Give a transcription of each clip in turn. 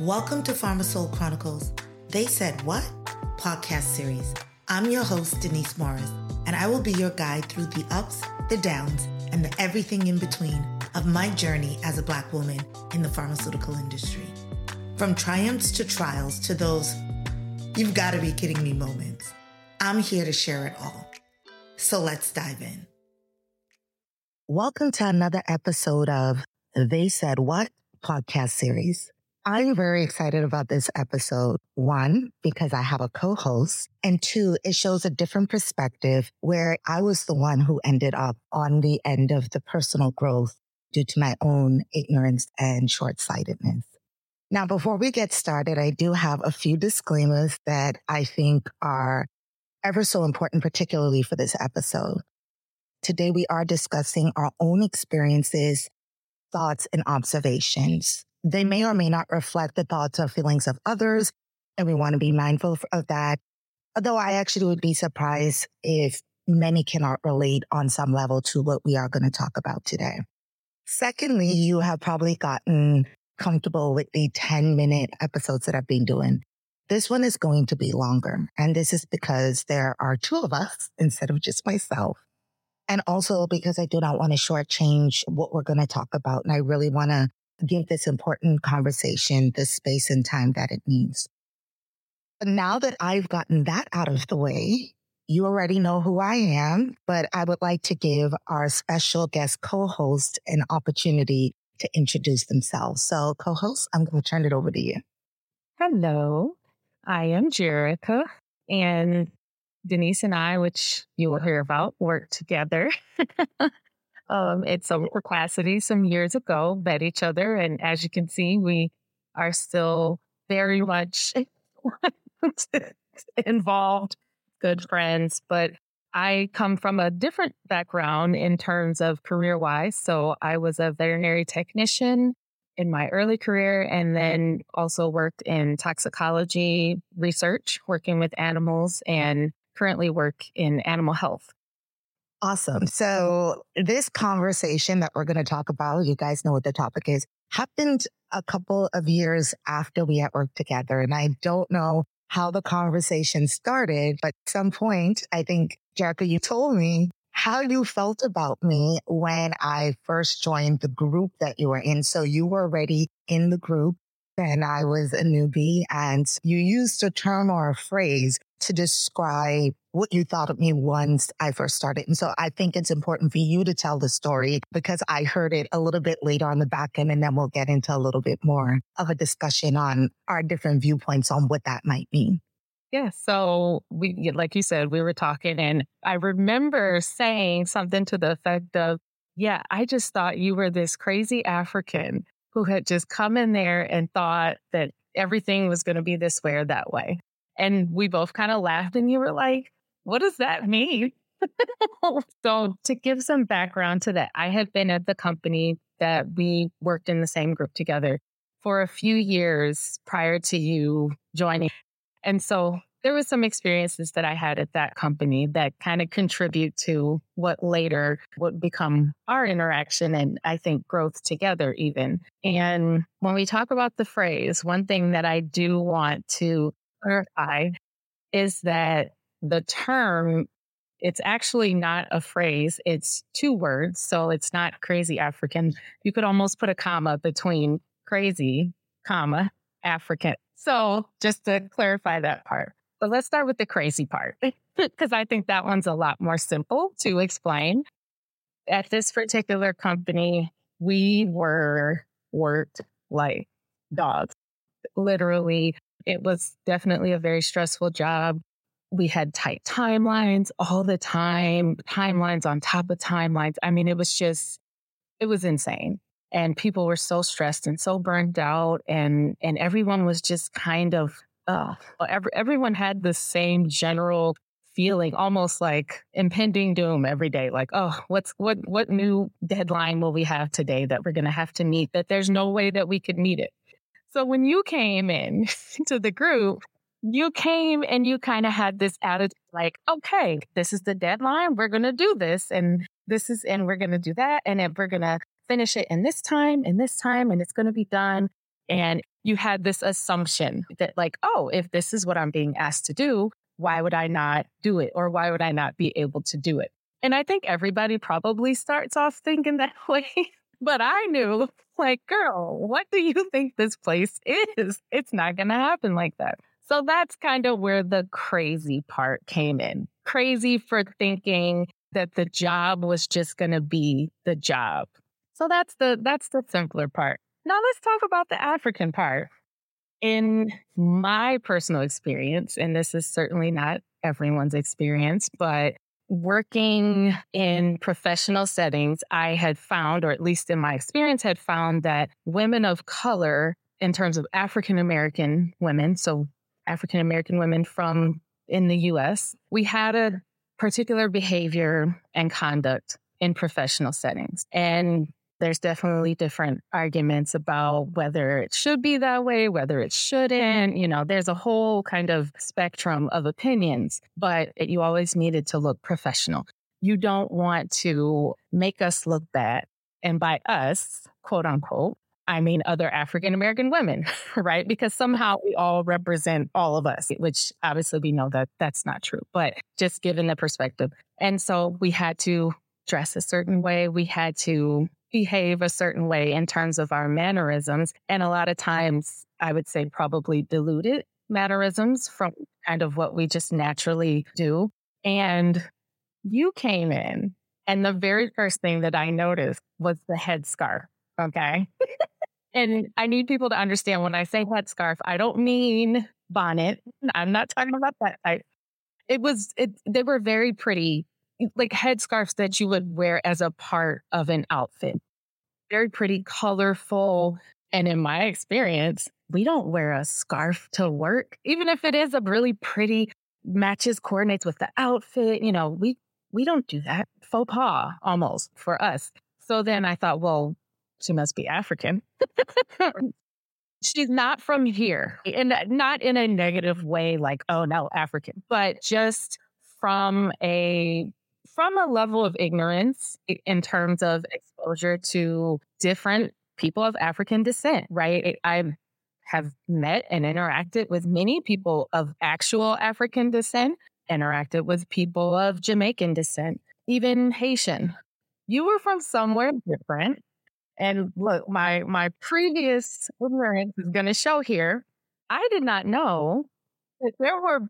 Welcome to Pharmasoul Chronicles. They Said What? podcast series. I'm your host, Denise Morris, and I will be your guide through the ups, the downs, and the everything in between of my journey as a Black woman in the pharmaceutical industry. From triumphs to trials to those, you've got to be kidding me moments. I'm here to share it all. So let's dive in. Welcome to another episode of They Said What podcast series. I'm very excited about this episode. One, because I have a co-host and two, it shows a different perspective where I was the one who ended up on the end of the personal growth due to my own ignorance and short-sightedness. Now, before we get started, I do have a few disclaimers that I think are ever so important, particularly for this episode. Today, we are discussing our own experiences, thoughts, and observations. They may or may not reflect the thoughts or feelings of others, and we want to be mindful of that. Although I actually would be surprised if many cannot relate on some level to what we are going to talk about today. Secondly, you have probably gotten comfortable with the 10 minute episodes that I've been doing. This one is going to be longer. And this is because there are two of us instead of just myself. And also because I do not want to shortchange what we're going to talk about. And I really want to give this important conversation the space and time that it needs. But now that I've gotten that out of the way, you already know who I am, but I would like to give our special guest co-host an opportunity to introduce themselves. So co-host, I'm going to turn it over to you. Hello, I am Jerica and Denise and I, which you will hear about, work together um, it's a Quassity some years ago, met each other. And as you can see, we are still very much involved, good friends. But I come from a different background in terms of career wise. So I was a veterinary technician in my early career and then also worked in toxicology research, working with animals and currently work in animal health. Awesome. So this conversation that we're going to talk about, you guys know what the topic is, happened a couple of years after we had worked together. And I don't know how the conversation started, but at some point, I think, Jerica, you told me how you felt about me when I first joined the group that you were in. So you were already in the group and I was a newbie and you used a term or a phrase to describe what you thought of me once I first started. And so I think it's important for you to tell the story because I heard it a little bit later on the back end and then we'll get into a little bit more of a discussion on our different viewpoints on what that might mean. Yeah. So we, like you said, we were talking and I remember saying something to the effect of, yeah, I just thought you were this crazy African who had just come in there and thought that everything was going to be this way or that way. And we both kind of laughed and you were like, what does that mean? so to give some background to that, I had been at the company that we worked in the same group together for a few years prior to you joining. And so there was some experiences that I had at that company that kind of contribute to what later would become our interaction and I think growth together even. And when we talk about the phrase, one thing that I do want to clarify is that the term it's actually not a phrase. It's two words. So it's not crazy African. You could almost put a comma between crazy, comma, African. So just to clarify that part. But let's start with the crazy part because I think that one's a lot more simple to explain. At this particular company, we were worked like dogs. Literally, it was definitely a very stressful job. We had tight timelines all the time, timelines on top of timelines. I mean, it was just, it was insane. And people were so stressed and so burned out and, and everyone was just kind of, uh, every, everyone had the same general feeling almost like impending doom every day like oh what's what what new deadline will we have today that we're going to have to meet that there's no way that we could meet it so when you came in to the group you came and you kind of had this attitude like, okay, this is the deadline. We're going to do this and this is, and we're going to do that. And we're going to finish it in this time and this time and it's going to be done. And you had this assumption that, like, oh, if this is what I'm being asked to do, why would I not do it? Or why would I not be able to do it? And I think everybody probably starts off thinking that way. but I knew, like, girl, what do you think this place is? It's not going to happen like that. So that's kind of where the crazy part came in. Crazy for thinking that the job was just going to be the job. So that's the that's the simpler part. Now let's talk about the African part. In my personal experience, and this is certainly not everyone's experience, but working in professional settings, I had found, or at least in my experience, had found that women of color, in terms of African American women, so African American women from in the US, we had a particular behavior and conduct in professional settings. And there's definitely different arguments about whether it should be that way, whether it mm-hmm. shouldn't. You know, there's a whole kind of spectrum of opinions, but you always needed to look professional. You don't want to make us look bad. And by us, quote unquote, I mean other African American women, right? Because somehow we all represent all of us, which obviously we know that that's not true, but just given the perspective. And so we had to dress a certain way. We had to behave a certain way in terms of our mannerisms. And a lot of times, I would say probably diluted mannerisms from kind of what we just naturally do. And you came in, and the very first thing that I noticed was the headscarf. Okay. and I need people to understand when I say headscarf, I don't mean bonnet. I'm not talking about that. It was, it, they were very pretty like headscarves that you would wear as a part of an outfit. Very pretty, colorful. And in my experience, we don't wear a scarf to work, even if it is a really pretty matches, coordinates with the outfit. You know, we we don't do that. Faux pas almost for us. So then I thought, well, she must be African. She's not from here. And not in a negative way, like, oh no, African, but just from a from a level of ignorance in terms of exposure to different people of African descent, right? I have met and interacted with many people of actual African descent, interacted with people of Jamaican descent, even Haitian. You were from somewhere different. And look, my my previous ignorance is going to show here. I did not know that there were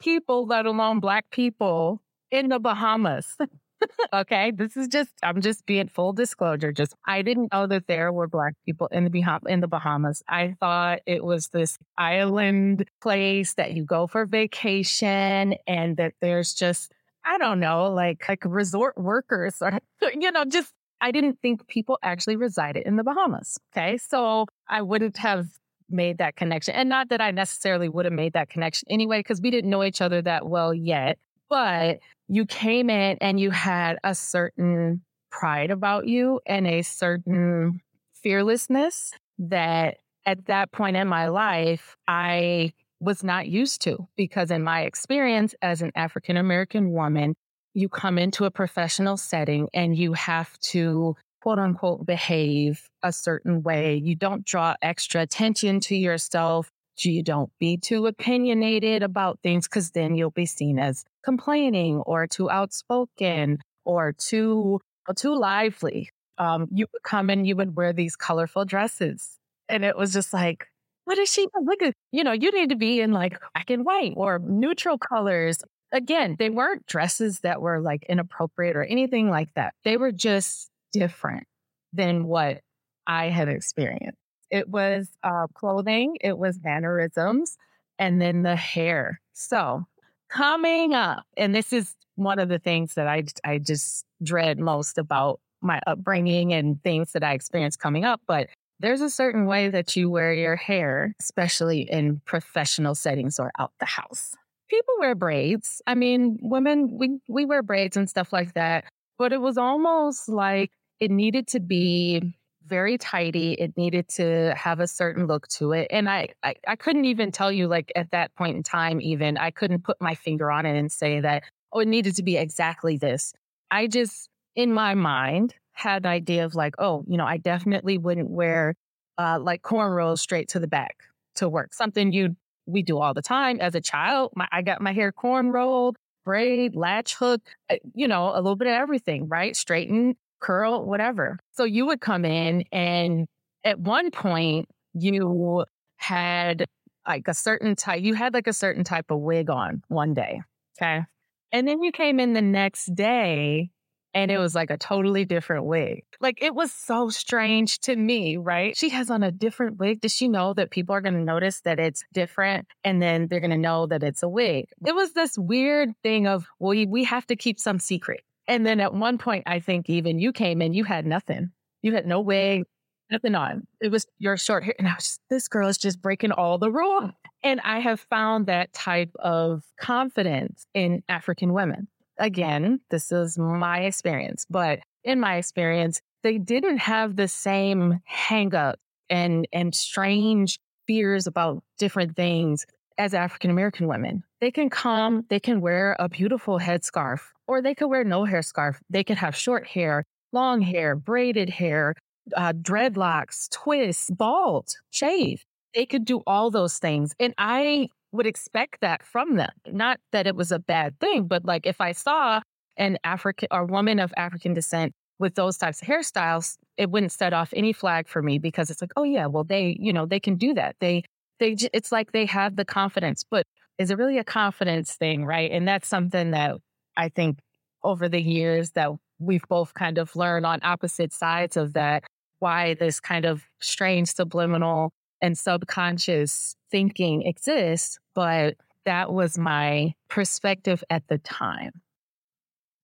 people, let alone Black people, in the Bahamas. okay, this is just I'm just being full disclosure. Just I didn't know that there were black people in the Bah- in the Bahamas. I thought it was this island place that you go for vacation and that there's just I don't know, like like resort workers or you know, just I didn't think people actually resided in the Bahamas. Okay. So I wouldn't have made that connection. And not that I necessarily would have made that connection anyway, because we didn't know each other that well yet. But you came in and you had a certain pride about you and a certain fearlessness that at that point in my life, I was not used to because, in my experience as an African American woman, you come into a professional setting and you have to quote unquote behave a certain way. You don't draw extra attention to yourself. You don't be too opinionated about things because then you'll be seen as complaining or too outspoken or too too lively. Um, you would come and you would wear these colorful dresses, and it was just like, what is she? Look at you know, you need to be in like black and white or neutral colors. Again, they weren't dresses that were like inappropriate or anything like that. They were just different than what I had experienced. It was uh, clothing, it was mannerisms, and then the hair. So coming up, and this is one of the things that I I just dread most about my upbringing and things that I experienced coming up. But there's a certain way that you wear your hair, especially in professional settings or out the house. People wear braids. I mean, women we we wear braids and stuff like that. But it was almost like it needed to be very tidy. It needed to have a certain look to it. And I, I, I, couldn't even tell you, like, at that point in time, even, I couldn't put my finger on it and say that, oh, it needed to be exactly this. I just, in my mind, had an idea of like, oh, you know, I definitely wouldn't wear uh, like cornrows straight to the back to work. Something you we do all the time as a child. My, I got my hair corn rolled, braid, latch hook, uh, you know, a little bit of everything, right? Straighten, curl, whatever. So you would come in and at one point you had like a certain type, you had like a certain type of wig on one day. Okay. And then you came in the next day and it was like a totally different wig. Like it was so strange to me, right? She has on a different wig. Does she know that people are going to notice that it's different and then they're going to know that it's a wig? It was this weird thing of, well, we, we have to keep some secret. And then at one point, I think even you came in, you had nothing. You had no mm-hmm. wig, nothing on. It was your short hair. And I was just, this girl is just breaking all the rules. And I have found that type of confidence in African women again, this is my experience, but in my experience, they didn't have the same hangup and and strange fears about different things as African American women. They can come, they can wear a beautiful headscarf, or they could wear no hair scarf. They could have short hair, long hair, braided hair, uh, dreadlocks, twists, bald, shave. They could do all those things. And I would expect that from them. Not that it was a bad thing, but like if I saw an African or woman of African descent with those types of hairstyles, it wouldn't set off any flag for me because it's like, oh yeah, well they, you know, they can do that. They, they, it's like they have the confidence, but is it really a confidence thing, right? And that's something that I think over the years that we've both kind of learned on opposite sides of that, why this kind of strange subliminal and subconscious thinking exists, but that was my perspective at the time.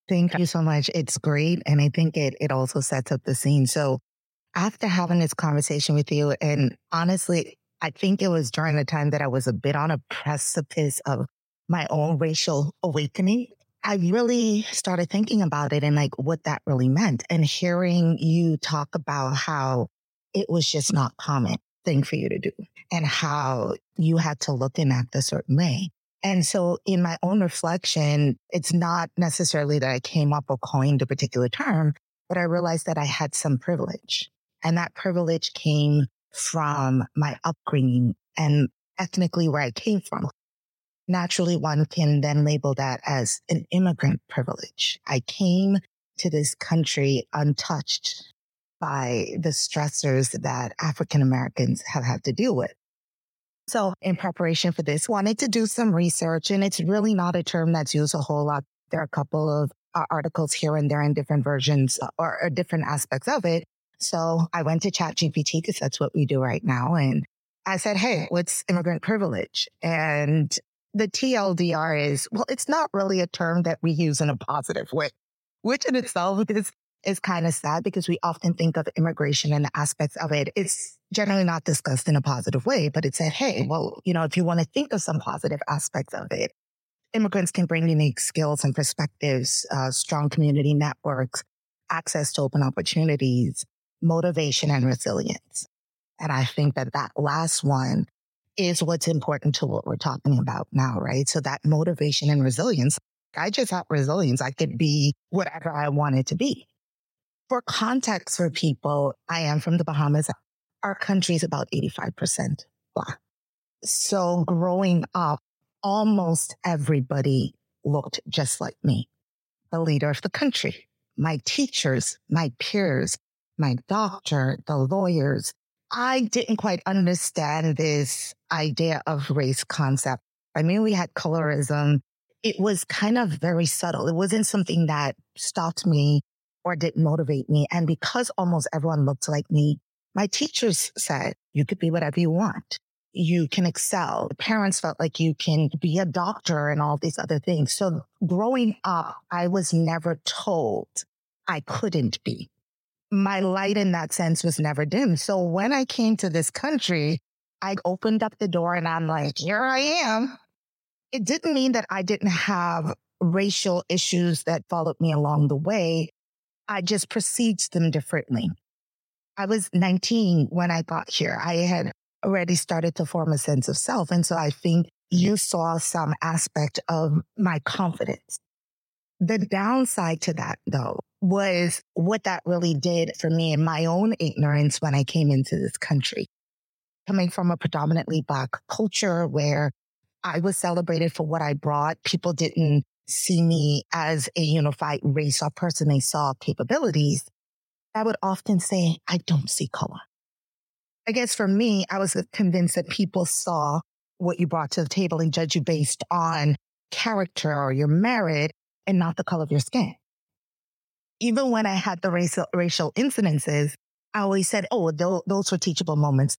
Thank you so much. It's great. And I think it, it also sets up the scene. So after having this conversation with you, and honestly, I think it was during the time that I was a bit on a precipice of my own racial awakening. I really started thinking about it and like what that really meant and hearing you talk about how it was just not common thing for you to do and how you had to look and act a certain way. And so in my own reflection, it's not necessarily that I came up or coined a particular term, but I realized that I had some privilege and that privilege came from my upbringing and ethnically where I came from. Naturally, one can then label that as an immigrant privilege. I came to this country untouched by the stressors that African Americans have had to deal with. So in preparation for this, wanted to do some research and it's really not a term that's used a whole lot. There are a couple of uh, articles here and there in different versions uh, or, or different aspects of it. So I went to ChatGPT because that's what we do right now. And I said, Hey, what's immigrant privilege? And the TLDR is, well, it's not really a term that we use in a positive way, which in itself is is kind of sad because we often think of immigration and the aspects of it. It's generally not discussed in a positive way, but it said, Hey, well, you know, if you want to think of some positive aspects of it, immigrants can bring unique skills and perspectives, uh, strong community networks, access to open opportunities, motivation and resilience. And I think that that last one is what's important to what we're talking about now, right? So that motivation and resilience, I just have resilience. I could be whatever I wanted to be. For context for people, I am from the Bahamas. Our country is about 85% Black. So growing up, almost everybody looked just like me, the leader of the country, my teachers, my peers, my doctor, the lawyers. I didn't quite understand this idea of race concept. I mean, we had colorism. It was kind of very subtle. It wasn't something that stopped me or didn't motivate me. And because almost everyone looked like me, my teachers said, you could be whatever you want. You can excel. The parents felt like you can be a doctor and all these other things. So growing up, I was never told I couldn't be. My light in that sense was never dim. So when I came to this country, I opened up the door and I'm like, here I am. It didn't mean that I didn't have racial issues that followed me along the way. I just perceived them differently. I was 19 when I got here. I had already started to form a sense of self. And so I think you saw some aspect of my confidence. The downside to that though was what that really did for me in my own ignorance when I came into this country. Coming from a predominantly black culture where I was celebrated for what I brought, people didn't see me as a unified race or person. They saw capabilities. I would often say, I don't see color. I guess for me, I was convinced that people saw what you brought to the table and judge you based on character or your merit and not the color of your skin. Even when I had the racial, racial incidences, I always said, oh, those were teachable moments.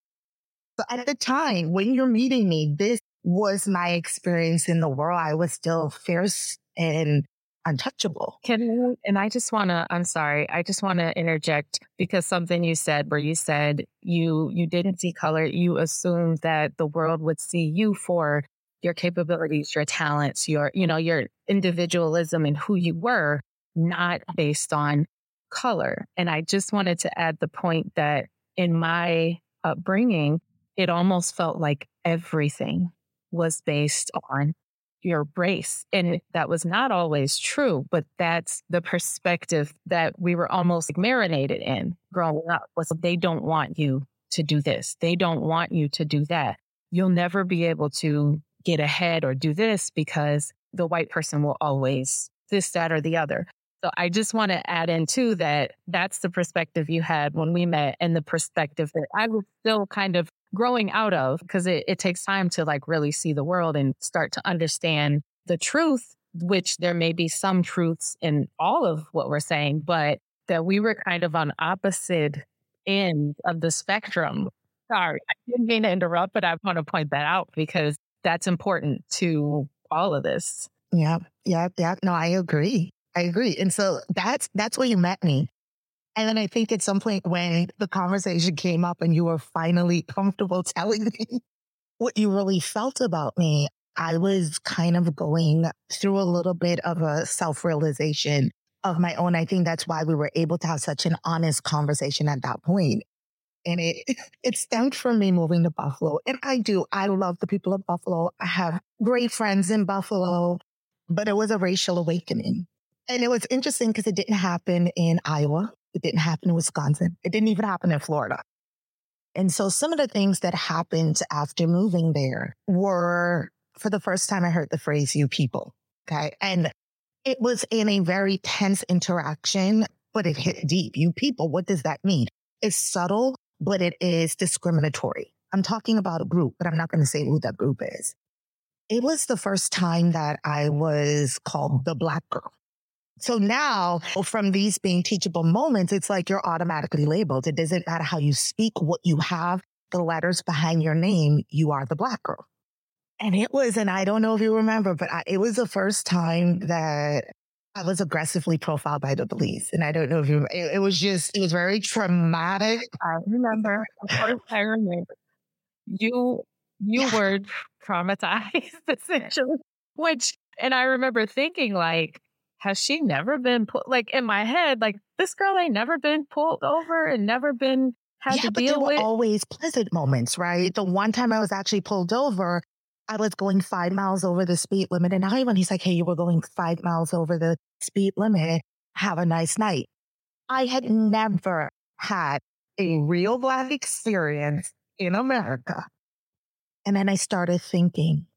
But at the time when you're meeting me, this was my experience in the world. I was still fierce and untouchable. Can and I just want to I'm sorry. I just want to interject because something you said where you said you you didn't see color, you assumed that the world would see you for your capabilities, your talents, your you know, your individualism and who you were, not based on color. And I just wanted to add the point that in my upbringing, it almost felt like everything was based on your race. And that was not always true, but that's the perspective that we were almost marinated in growing up was they don't want you to do this. They don't want you to do that. You'll never be able to get ahead or do this because the white person will always this, that, or the other. So I just want to add in too that that's the perspective you had when we met and the perspective that I was still kind of growing out of because it, it takes time to like really see the world and start to understand the truth, which there may be some truths in all of what we're saying, but that we were kind of on opposite ends of the spectrum. Sorry, I didn't mean to interrupt, but I want to point that out because that's important to all of this. Yeah, yeah, yeah. No, I agree. I agree. And so that's that's where you met me. And then I think at some point when the conversation came up and you were finally comfortable telling me what you really felt about me, I was kind of going through a little bit of a self realization of my own. I think that's why we were able to have such an honest conversation at that point. And it, it stemmed from me moving to Buffalo. And I do. I love the people of Buffalo. I have great friends in Buffalo, but it was a racial awakening. And it was interesting because it didn't happen in Iowa. It didn't happen in Wisconsin. It didn't even happen in Florida. And so some of the things that happened after moving there were for the first time I heard the phrase you people. Okay. And it was in a very tense interaction, but it hit deep. You people, what does that mean? It's subtle, but it is discriminatory. I'm talking about a group, but I'm not going to say who that group is. It was the first time that I was called the black girl. So now from these being teachable moments, it's like you're automatically labeled. It doesn't matter how you speak, what you have, the letters behind your name, you are the black girl. And it was, and I don't know if you remember, but I, it was the first time that I was aggressively profiled by the police. And I don't know if you, it, it was just, it was very traumatic. I remember. Of course, I remember. You, you yeah. were traumatized essentially, which, and I remember thinking like, has she never been put like in my head like this girl ain't never been pulled over and never been had yeah, to but deal there with were always pleasant moments right the one time i was actually pulled over i was going five miles over the speed limit and even he's like hey you were going five miles over the speed limit. Have a nice night. I had never had a real life experience in america. And then i started thinking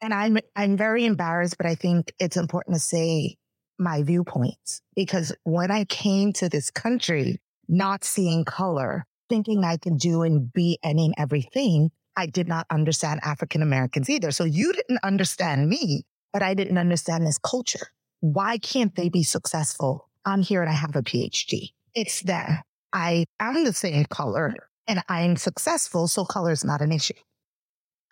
and i'm i'm very embarrassed but i think it's important to say my viewpoints because when I came to this country, not seeing color, thinking I can do and be any and everything, I did not understand African Americans either. So you didn't understand me, but I didn't understand this culture. Why can't they be successful? I'm here and I have a PhD. It's that I am the same color and I'm successful. So color is not an issue.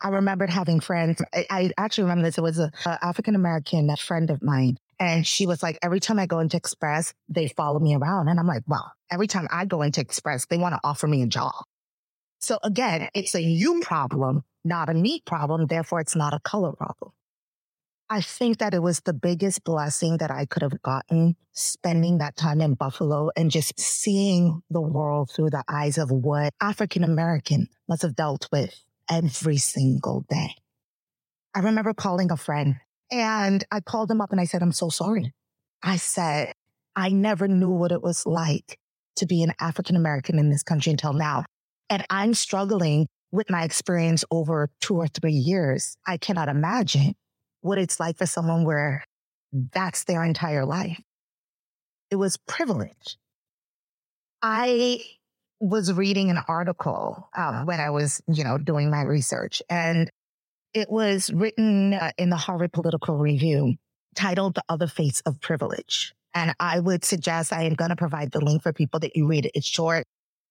I remembered having friends. I, I actually remember this. It was an African American friend of mine and she was like, every time I go into Express, they follow me around. And I'm like, wow, every time I go into Express, they want to offer me a job. So again, it's a you problem, not a me problem. Therefore, it's not a color problem. I think that it was the biggest blessing that I could have gotten spending that time in Buffalo and just seeing the world through the eyes of what African American must have dealt with every single day. I remember calling a friend and I called him up and I said, I'm so sorry. I said, I never knew what it was like to be an African American in this country until now. And I'm struggling with my experience over two or three years. I cannot imagine what it's like for someone where that's their entire life. It was privilege. I was reading an article uh, when I was, you know, doing my research, and it was written uh, in the Harvard Political Review titled The Other Face of Privilege. And I would suggest I am going to provide the link for people that you read it. It's short.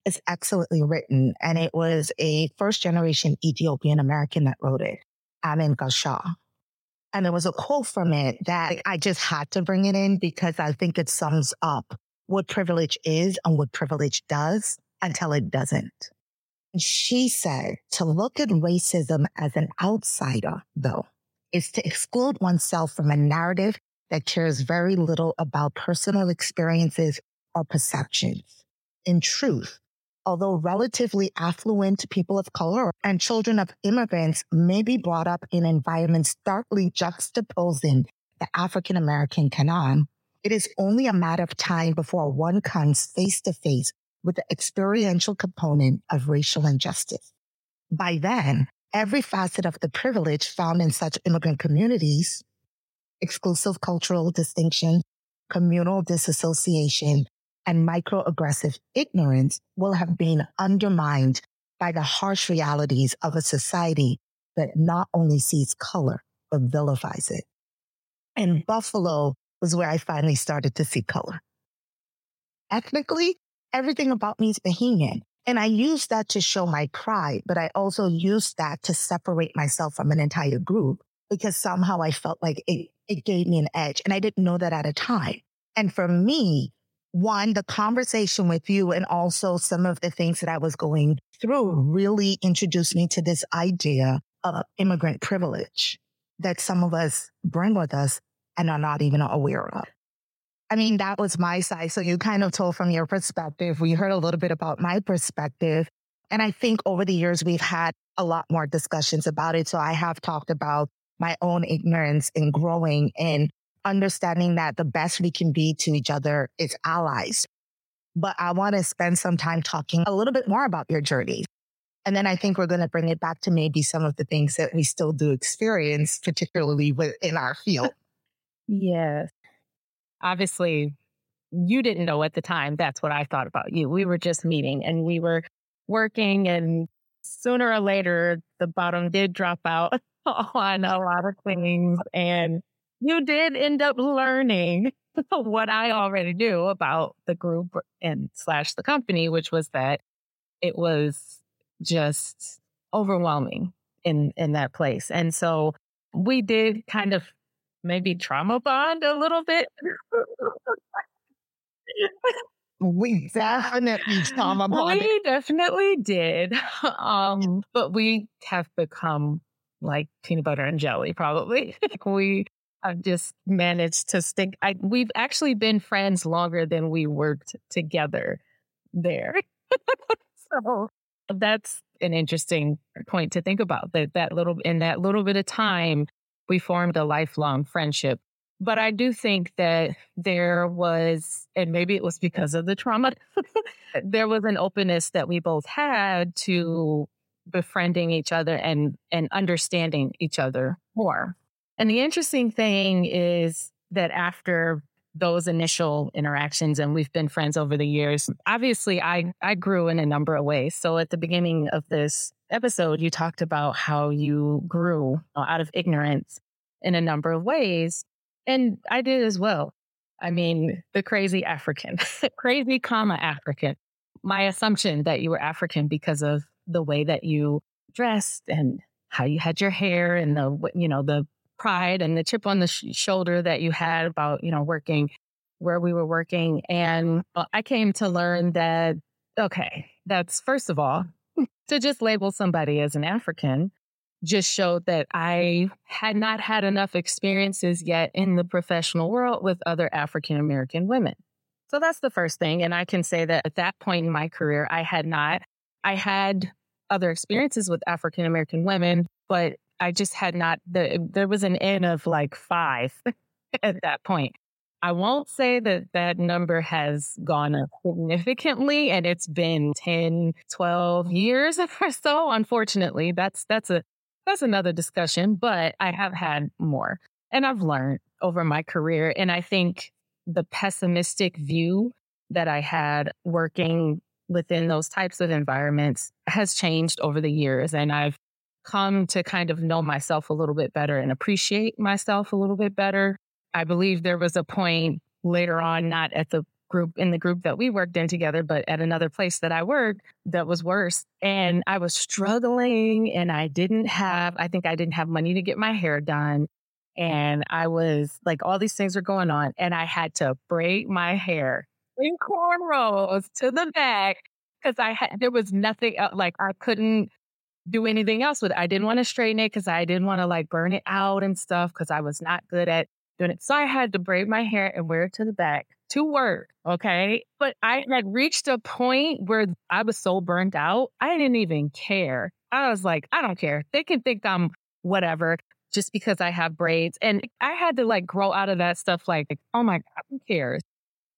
It's excellently written. And it was a first generation Ethiopian American that wrote it, Amen Gashaw. And there was a quote from it that I just had to bring it in because I think it sums up what privilege is and what privilege does until it doesn't. She said to look at racism as an outsider, though, is to exclude oneself from a narrative that cares very little about personal experiences or perceptions. In truth, although relatively affluent people of color and children of immigrants may be brought up in environments starkly juxtaposing the African American canon, it is only a matter of time before one comes face to face with the experiential component of racial injustice. By then, every facet of the privilege found in such immigrant communities, exclusive cultural distinction, communal disassociation, and microaggressive ignorance will have been undermined by the harsh realities of a society that not only sees color, but vilifies it. And Buffalo was where I finally started to see color. Ethnically, everything about me is Bahamian. And I use that to show my pride, but I also use that to separate myself from an entire group because somehow I felt like it, it gave me an edge. And I didn't know that at a time. And for me, one, the conversation with you and also some of the things that I was going through really introduced me to this idea of immigrant privilege that some of us bring with us and are not even aware of. I mean, that was my side. So you kind of told from your perspective. We heard a little bit about my perspective. And I think over the years, we've had a lot more discussions about it. So I have talked about my own ignorance in growing and understanding that the best we can be to each other is allies. But I want to spend some time talking a little bit more about your journey. And then I think we're going to bring it back to maybe some of the things that we still do experience, particularly within our field. Yes. Obviously, you didn't know at the time. That's what I thought about you. We were just meeting and we were working, and sooner or later, the bottom did drop out on a lot of things. And you did end up learning what I already knew about the group and slash the company, which was that it was just overwhelming in in that place. And so we did kind of maybe trauma bond a little bit. we definitely trauma bonded. We definitely did. Um, but we have become like peanut butter and jelly, probably. we have just managed to stick. I, we've actually been friends longer than we worked together there. so that's an interesting point to think about that that little in that little bit of time we formed a lifelong friendship but i do think that there was and maybe it was because of the trauma there was an openness that we both had to befriending each other and and understanding each other more and the interesting thing is that after those initial interactions and we've been friends over the years, obviously I, I grew in a number of ways. So at the beginning of this episode, you talked about how you grew uh, out of ignorance in a number of ways. And I did as well. I mean, the crazy African, crazy comma African. My assumption that you were African because of the way that you dressed and how you had your hair and the, you know, the pride and the chip on the sh- shoulder that you had about, you know, working where we were working. And uh, I came to learn that, okay, that's first of all, to just label somebody as an African just showed that I had not had enough experiences yet in the professional world with other African American women. So that's the first thing. And I can say that at that point in my career, I had not. I had other experiences with African American women, but I just had not, the, there was an N of like five at that point. I won't say that that number has gone up significantly and it's been 10, 12 years or so. Unfortunately, that's, that's a, that's another discussion, but I have had more and I've learned over my career. And I think the pessimistic view that I had working within those types of environments has changed over the years. And I've come to kind of know myself a little bit better and appreciate myself a little bit better. I believe there was a point later on, not at the group in the group that we worked in together, but at another place that I worked that was worse. And I was struggling and I didn't have, I think I didn't have money to get my hair done. And I was like, all these things were going on. And I had to braid my hair in cornrows to the back because I had, there was nothing else, like I couldn't do anything else with it. I didn't want to straighten it because I didn't want to like burn it out and stuff because I was not good at doing it. So I had to braid my hair and wear it to the back to work. Okay. But I had reached a point where I was so burned out, I didn't even care. I was like, I don't care. They can think I'm whatever just because I have braids. And I had to like grow out of that stuff like, oh my God, who cares?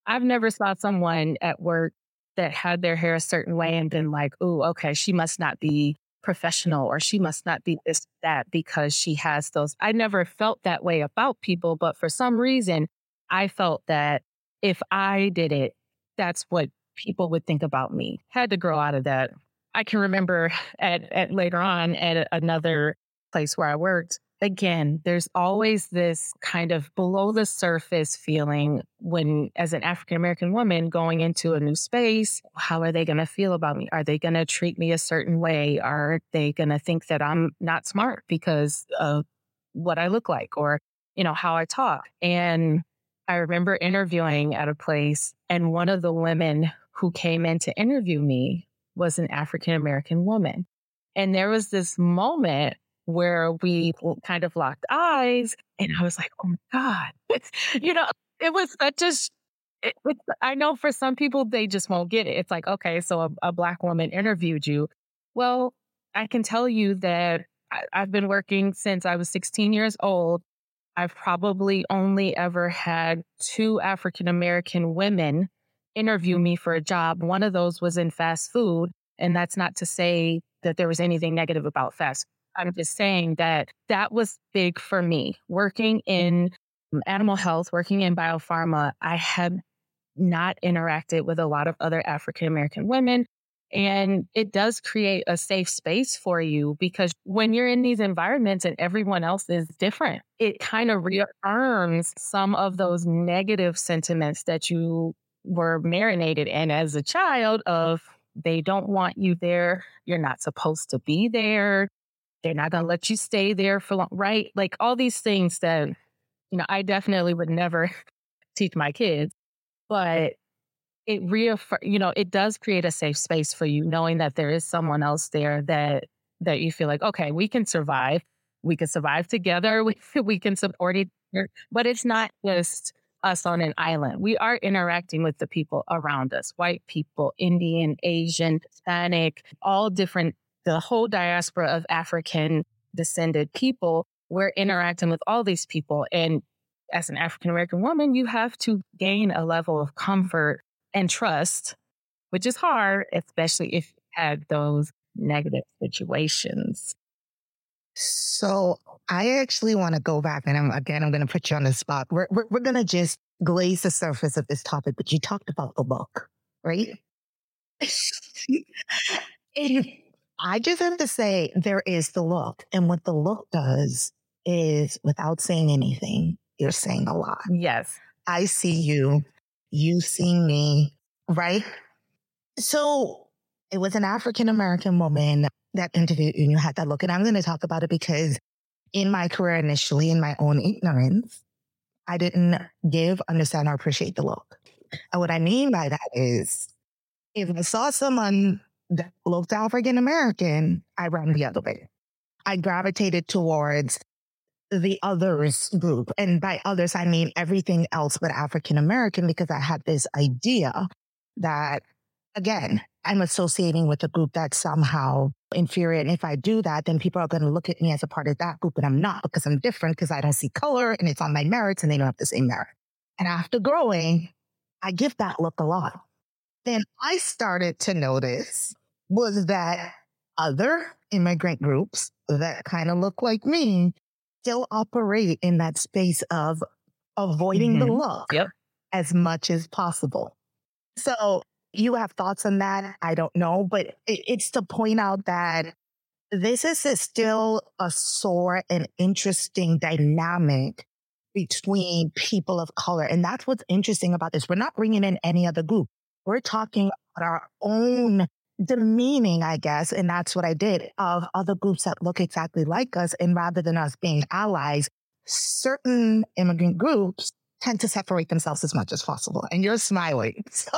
I've never saw someone at work that had their hair a certain way and been like, oh, okay, she must not be professional or she must not be this, that because she has those. I never felt that way about people, but for some reason, I felt that if I did it, that's what people would think about me. Had to grow out of that. I can remember at, at later on at another place where I worked, again, there's always this kind of below the surface feeling when, as an African American woman going into a new space, how are they going to feel about me? Are they going to treat me a certain way? Are they going to think that I'm not smart because of what I look like or, you know, how I talk? And I remember interviewing at a place, and one of the women who came in to interview me was an African American woman. And there was this moment where we kind of locked eyes. And I was like, oh my God. It's, you know, it was such a, it, I know for some people, they just won't get it. It's like, okay, so a, a Black woman interviewed you. Well, I can tell you that I, I've been working since I was 16 years old. I've probably only ever had two African American women interview mm-hmm. me for a job. One of those was in fast food. And that's not to say that there was anything negative about fast I'm just saying that that was big for me. Working mm-hmm. in mm, animal health, working in biopharma, I had not interacted with a lot of other African American women. And it does create a safe space for you because when you're in these environments and everyone else is different, it kind of reaffirms some of those negative sentiments that you were marinated in as a child of they don't want you there. You're not supposed to be there. They're not going to let you stay there for long, right? Like all these things that, you know, I definitely would never teach my kids, but it reaffirm, you know, it does create a safe space for you, knowing that there is someone else there that that you feel like, okay, we can survive. We can survive together. We, we can support each other. But it's not just us on an island. We are interacting with the people around us white people, Indian, Asian, Hispanic, all different the whole diaspora of African descended people, we're interacting with all these people. And as an African American woman, you have to gain a level of comfort and trust, which is hard, especially if you had those negative situations. So I actually want to go back and I'm, again, I'm going to put you on the spot. We're, we're, we're going to just glaze the surface of this topic, but you talked about the book, right? it, I just have to say there is the look. And what the look does is without saying anything, you're saying a lot. Yes. I see you, you see me, right? So it was an African American woman that interviewed you and you had that look. And I'm going to talk about it because in my career initially, in my own ignorance, I didn't give, understand, or appreciate the look. And what I mean by that is if I saw someone that looked African American, I ran the other way. I gravitated towards the others group. And by others, I mean everything else but African American because I had this idea that, again, I'm associating with a group that's somehow inferior. And if I do that, then people are going to look at me as a part of that group, and I'm not because I'm different because I don't see color and it's on my merits and they don't have the same merit. And after growing, I give that look a lot. Then I started to notice was that other immigrant groups that kind of look like me still operate in that space of avoiding mm-hmm. the look yep. as much as possible. So you have thoughts on that? I don't know, but it's to point out that this is a still a sore and interesting dynamic between people of color. And that's what's interesting about this. We're not bringing in any other group. We're talking about our own demeaning, I guess. And that's what I did of other groups that look exactly like us. And rather than us being allies, certain immigrant groups tend to separate themselves as much as possible. And you're smiling. So.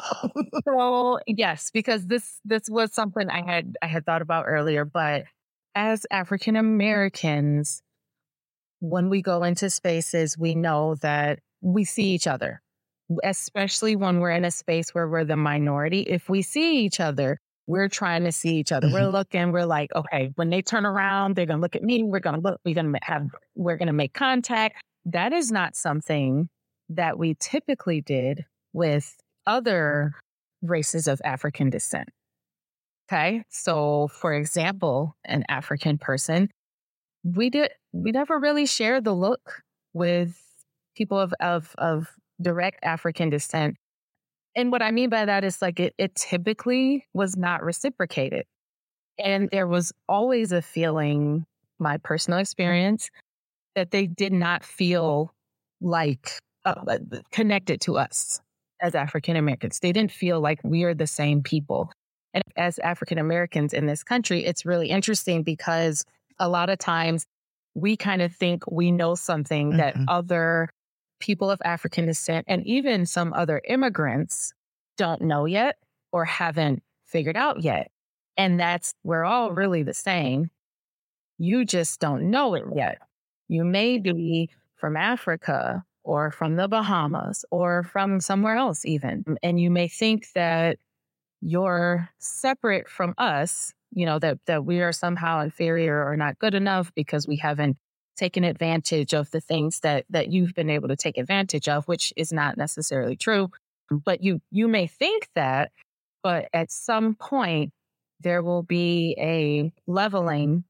well, yes, because this this was something I had I had thought about earlier, but as African Americans, when we go into spaces, we know that we see each other, especially when we're in a space where we're the minority. If we see each other, we're trying to see each other. Mm-hmm. We're looking, we're like, okay, when they turn around, they're going to look at me. We're going to look, we're going to have, we're going to make contact. That is not something that we typically did with other races of African descent. Okay. So, for example, an African person, we did, we never really shared the look with people of, of, of direct African descent. And what I mean by that is like it, it typically was not reciprocated. And there was always a feeling, my personal experience, that they did not feel like uh, connected to us as African Americans. They didn't feel like we are the same people. And as African Americans in this country, it's really interesting because a lot of times we kind of think we know something mm-hmm. that other people of African descent and even some other immigrants don't know yet or haven't figured out yet. And that's, we're all really the same. You just don't know it yet. You may be from Africa or from the Bahamas or from somewhere else, even. And you may think that you're separate from us, you know, that, that we are somehow inferior or not good enough because we haven't taken advantage of the things that, that you've been able to take advantage of, which is not necessarily true. Mm. But you, you may think that, but at some point, there will be a leveling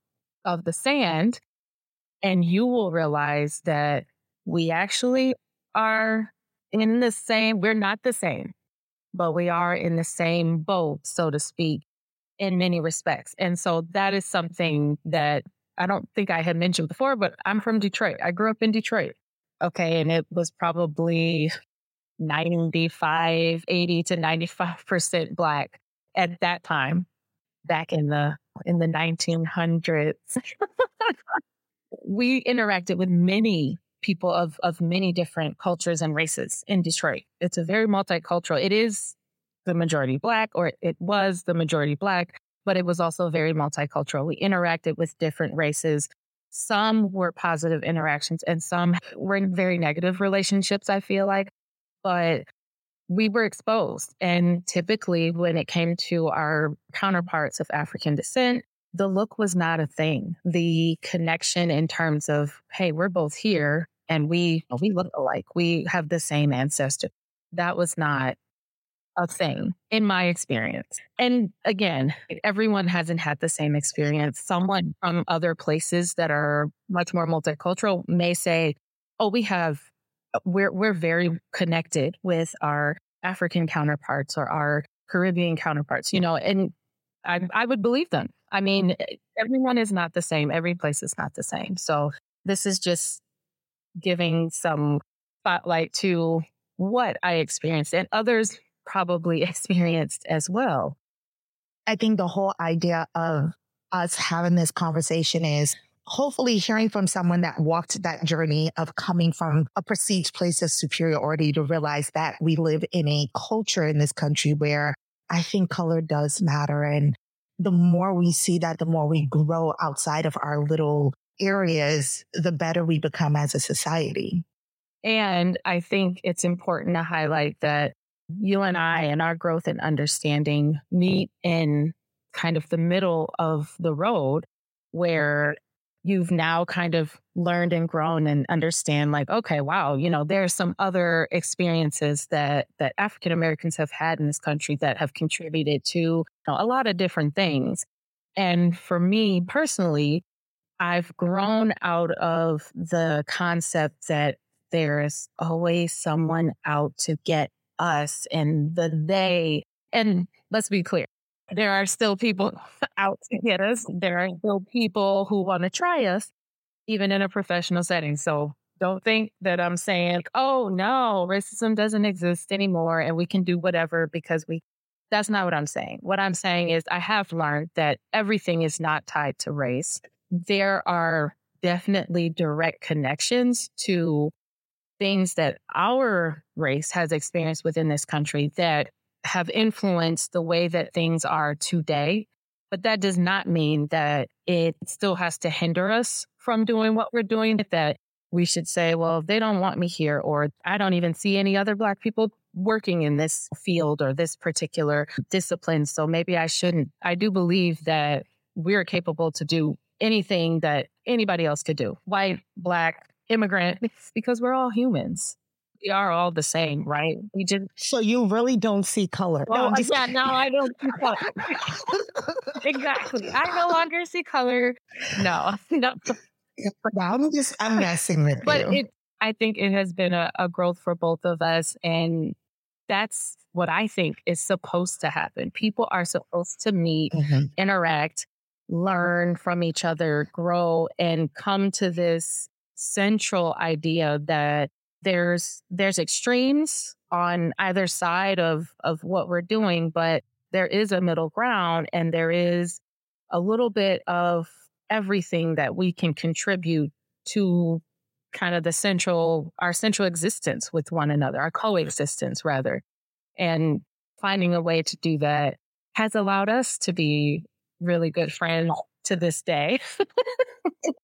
of the sand and you will realize that we actually are in the same, we're not the same, but we are in the same boat, so to speak, in many respects. And so that is something that I don't think I had mentioned before, but I'm from Detroit. I grew up in Detroit. Okay. And it was probably 95, 80 to 95% Black at that time, back in the in the 1900s. we interacted with many people of, of many different cultures and races in Detroit. It's a very multicultural. It is the majority black, or it was the majority black, but it was also very multicultural. We interacted with different races. Some were positive interactions and some were in very negative relationships, I feel like. But we were exposed. And typically, when it came to our counterparts of African descent, the look was not a thing. The connection in terms of, hey, we're both here and we we look alike. We have the same ancestor. That was not a thing in my experience. And again, everyone hasn't had the same experience. Someone from other places that are much more multicultural may say, "Oh, we have uh, we're we're very connected with our African counterparts or our Caribbean counterparts." You know, and I I would believe them. I mean, everyone is not the same. Every place is not the same. So this is just giving some spotlight to what I experienced and others probably experienced as well. I think the whole idea of us having this conversation is hopefully hearing from someone that walked that journey of coming from a perceived place of superiority to realize that we live in a culture in this country where I think color does matter. And the more we see that, the more we grow outside of our little areas, the better we become as a society. And I think it's important to highlight that you and I and our growth and understanding meet in kind of the middle of the road where you've now kind of learned and grown and understand like okay wow you know there's some other experiences that that african americans have had in this country that have contributed to you know, a lot of different things. And for me personally i've grown out of the concept that there's always someone out to get us and the they and let's be clear there are still people out to get us. There are still people who want to try us, even in a professional setting. So don't think that I'm saying, oh, no, racism doesn't exist anymore and we can do whatever because we. That's not what I'm saying. What I'm saying is, I have learned that everything is not tied to race. There are definitely direct connections to things that our race has experienced within this country that have influenced the way that things are today. But that does not mean that it still has to hinder us from doing what we're doing. That we should say, well, they don't want me here, or I don't even see any other Black people working in this field or this particular discipline. So maybe I shouldn't. I do believe that we're capable to do anything that anybody else could do white, Black, immigrant, because we're all humans we are all the same, right? We just so you really don't see color. Oh no, just... yeah, no, I don't see color. exactly, I no longer see color. No, no. I'm just I'm messing with but you. But it, I think it has been a, a growth for both of us, and that's what I think is supposed to happen. People are supposed to meet, mm-hmm. interact, learn from each other, grow, and come to this central idea that there's there's extremes on either side of of what we're doing, but there is a middle ground and there is a little bit of everything that we can contribute to kind of the central our central existence with one another, our coexistence rather. And finding a way to do that has allowed us to be really good friends to this day.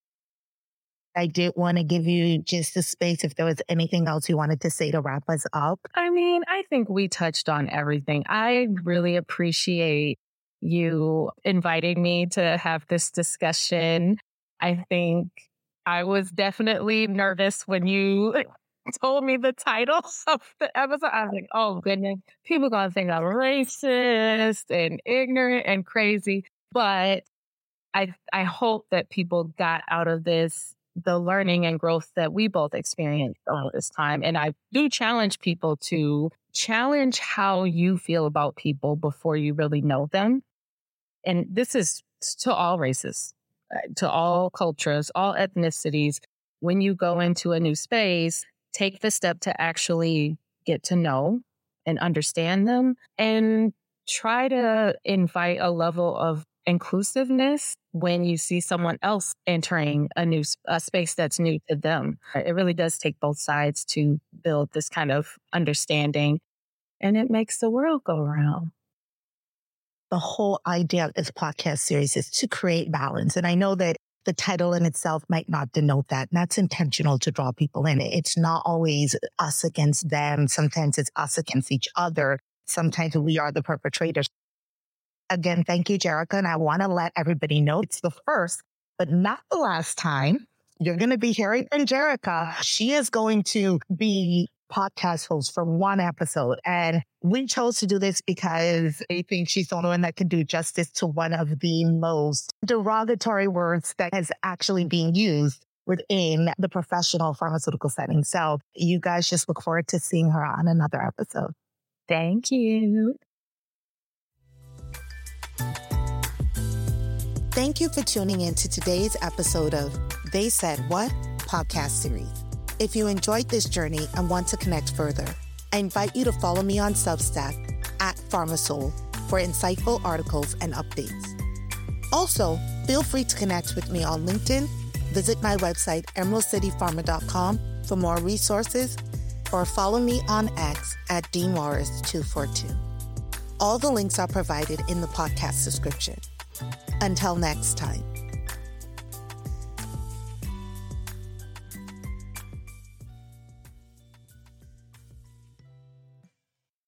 I did want to give you just a space if there was anything else you wanted to say to wrap us up. I mean, I think we touched on everything. I really appreciate you inviting me to have this discussion. I think I was definitely nervous when you told me the title of the episode. I was like, oh goodness, people gonna think I'm racist and ignorant and crazy. But I I hope that people got out of this the learning and growth that we both experienced all this time. And I do challenge people to challenge how you feel about people before you really know them. And this is to all races, uh, to all cultures, all ethnicities. When you go into a new space, take the step to actually get to know and understand them and try to invite a level of inclusiveness when you see someone else entering a new a space that's new to them. Uh, it really does take both sides to build this kind of understanding and it makes the world go around. The whole idea of this podcast series is to create balance. And I know that the title in itself might not denote that. And that's intentional to draw people in. It's not always us against them. Sometimes it's us against each other. Sometimes we are the perpetrators. Again, thank you, Jerica. And I want to let everybody know it's the first, but not the last time you're going to be hearing from Jerica. She is going to be podcast host for one episode. And we chose to do this because I think she's the only one that can do justice to one of the most derogatory words that has actually been used within the professional pharmaceutical setting. So you guys just look forward to seeing her on another episode. Thank you. Thank you for tuning in to today's episode of They Said What podcast series. If you enjoyed this journey and want to connect further, I invite you to follow me on Substack at Pharmasoul for insightful articles and updates. Also, feel free to connect with me on LinkedIn, visit my website, emeraldcitypharma.com for more resources, or follow me on X at DMorris242. All the links are provided in the podcast description. Until next time.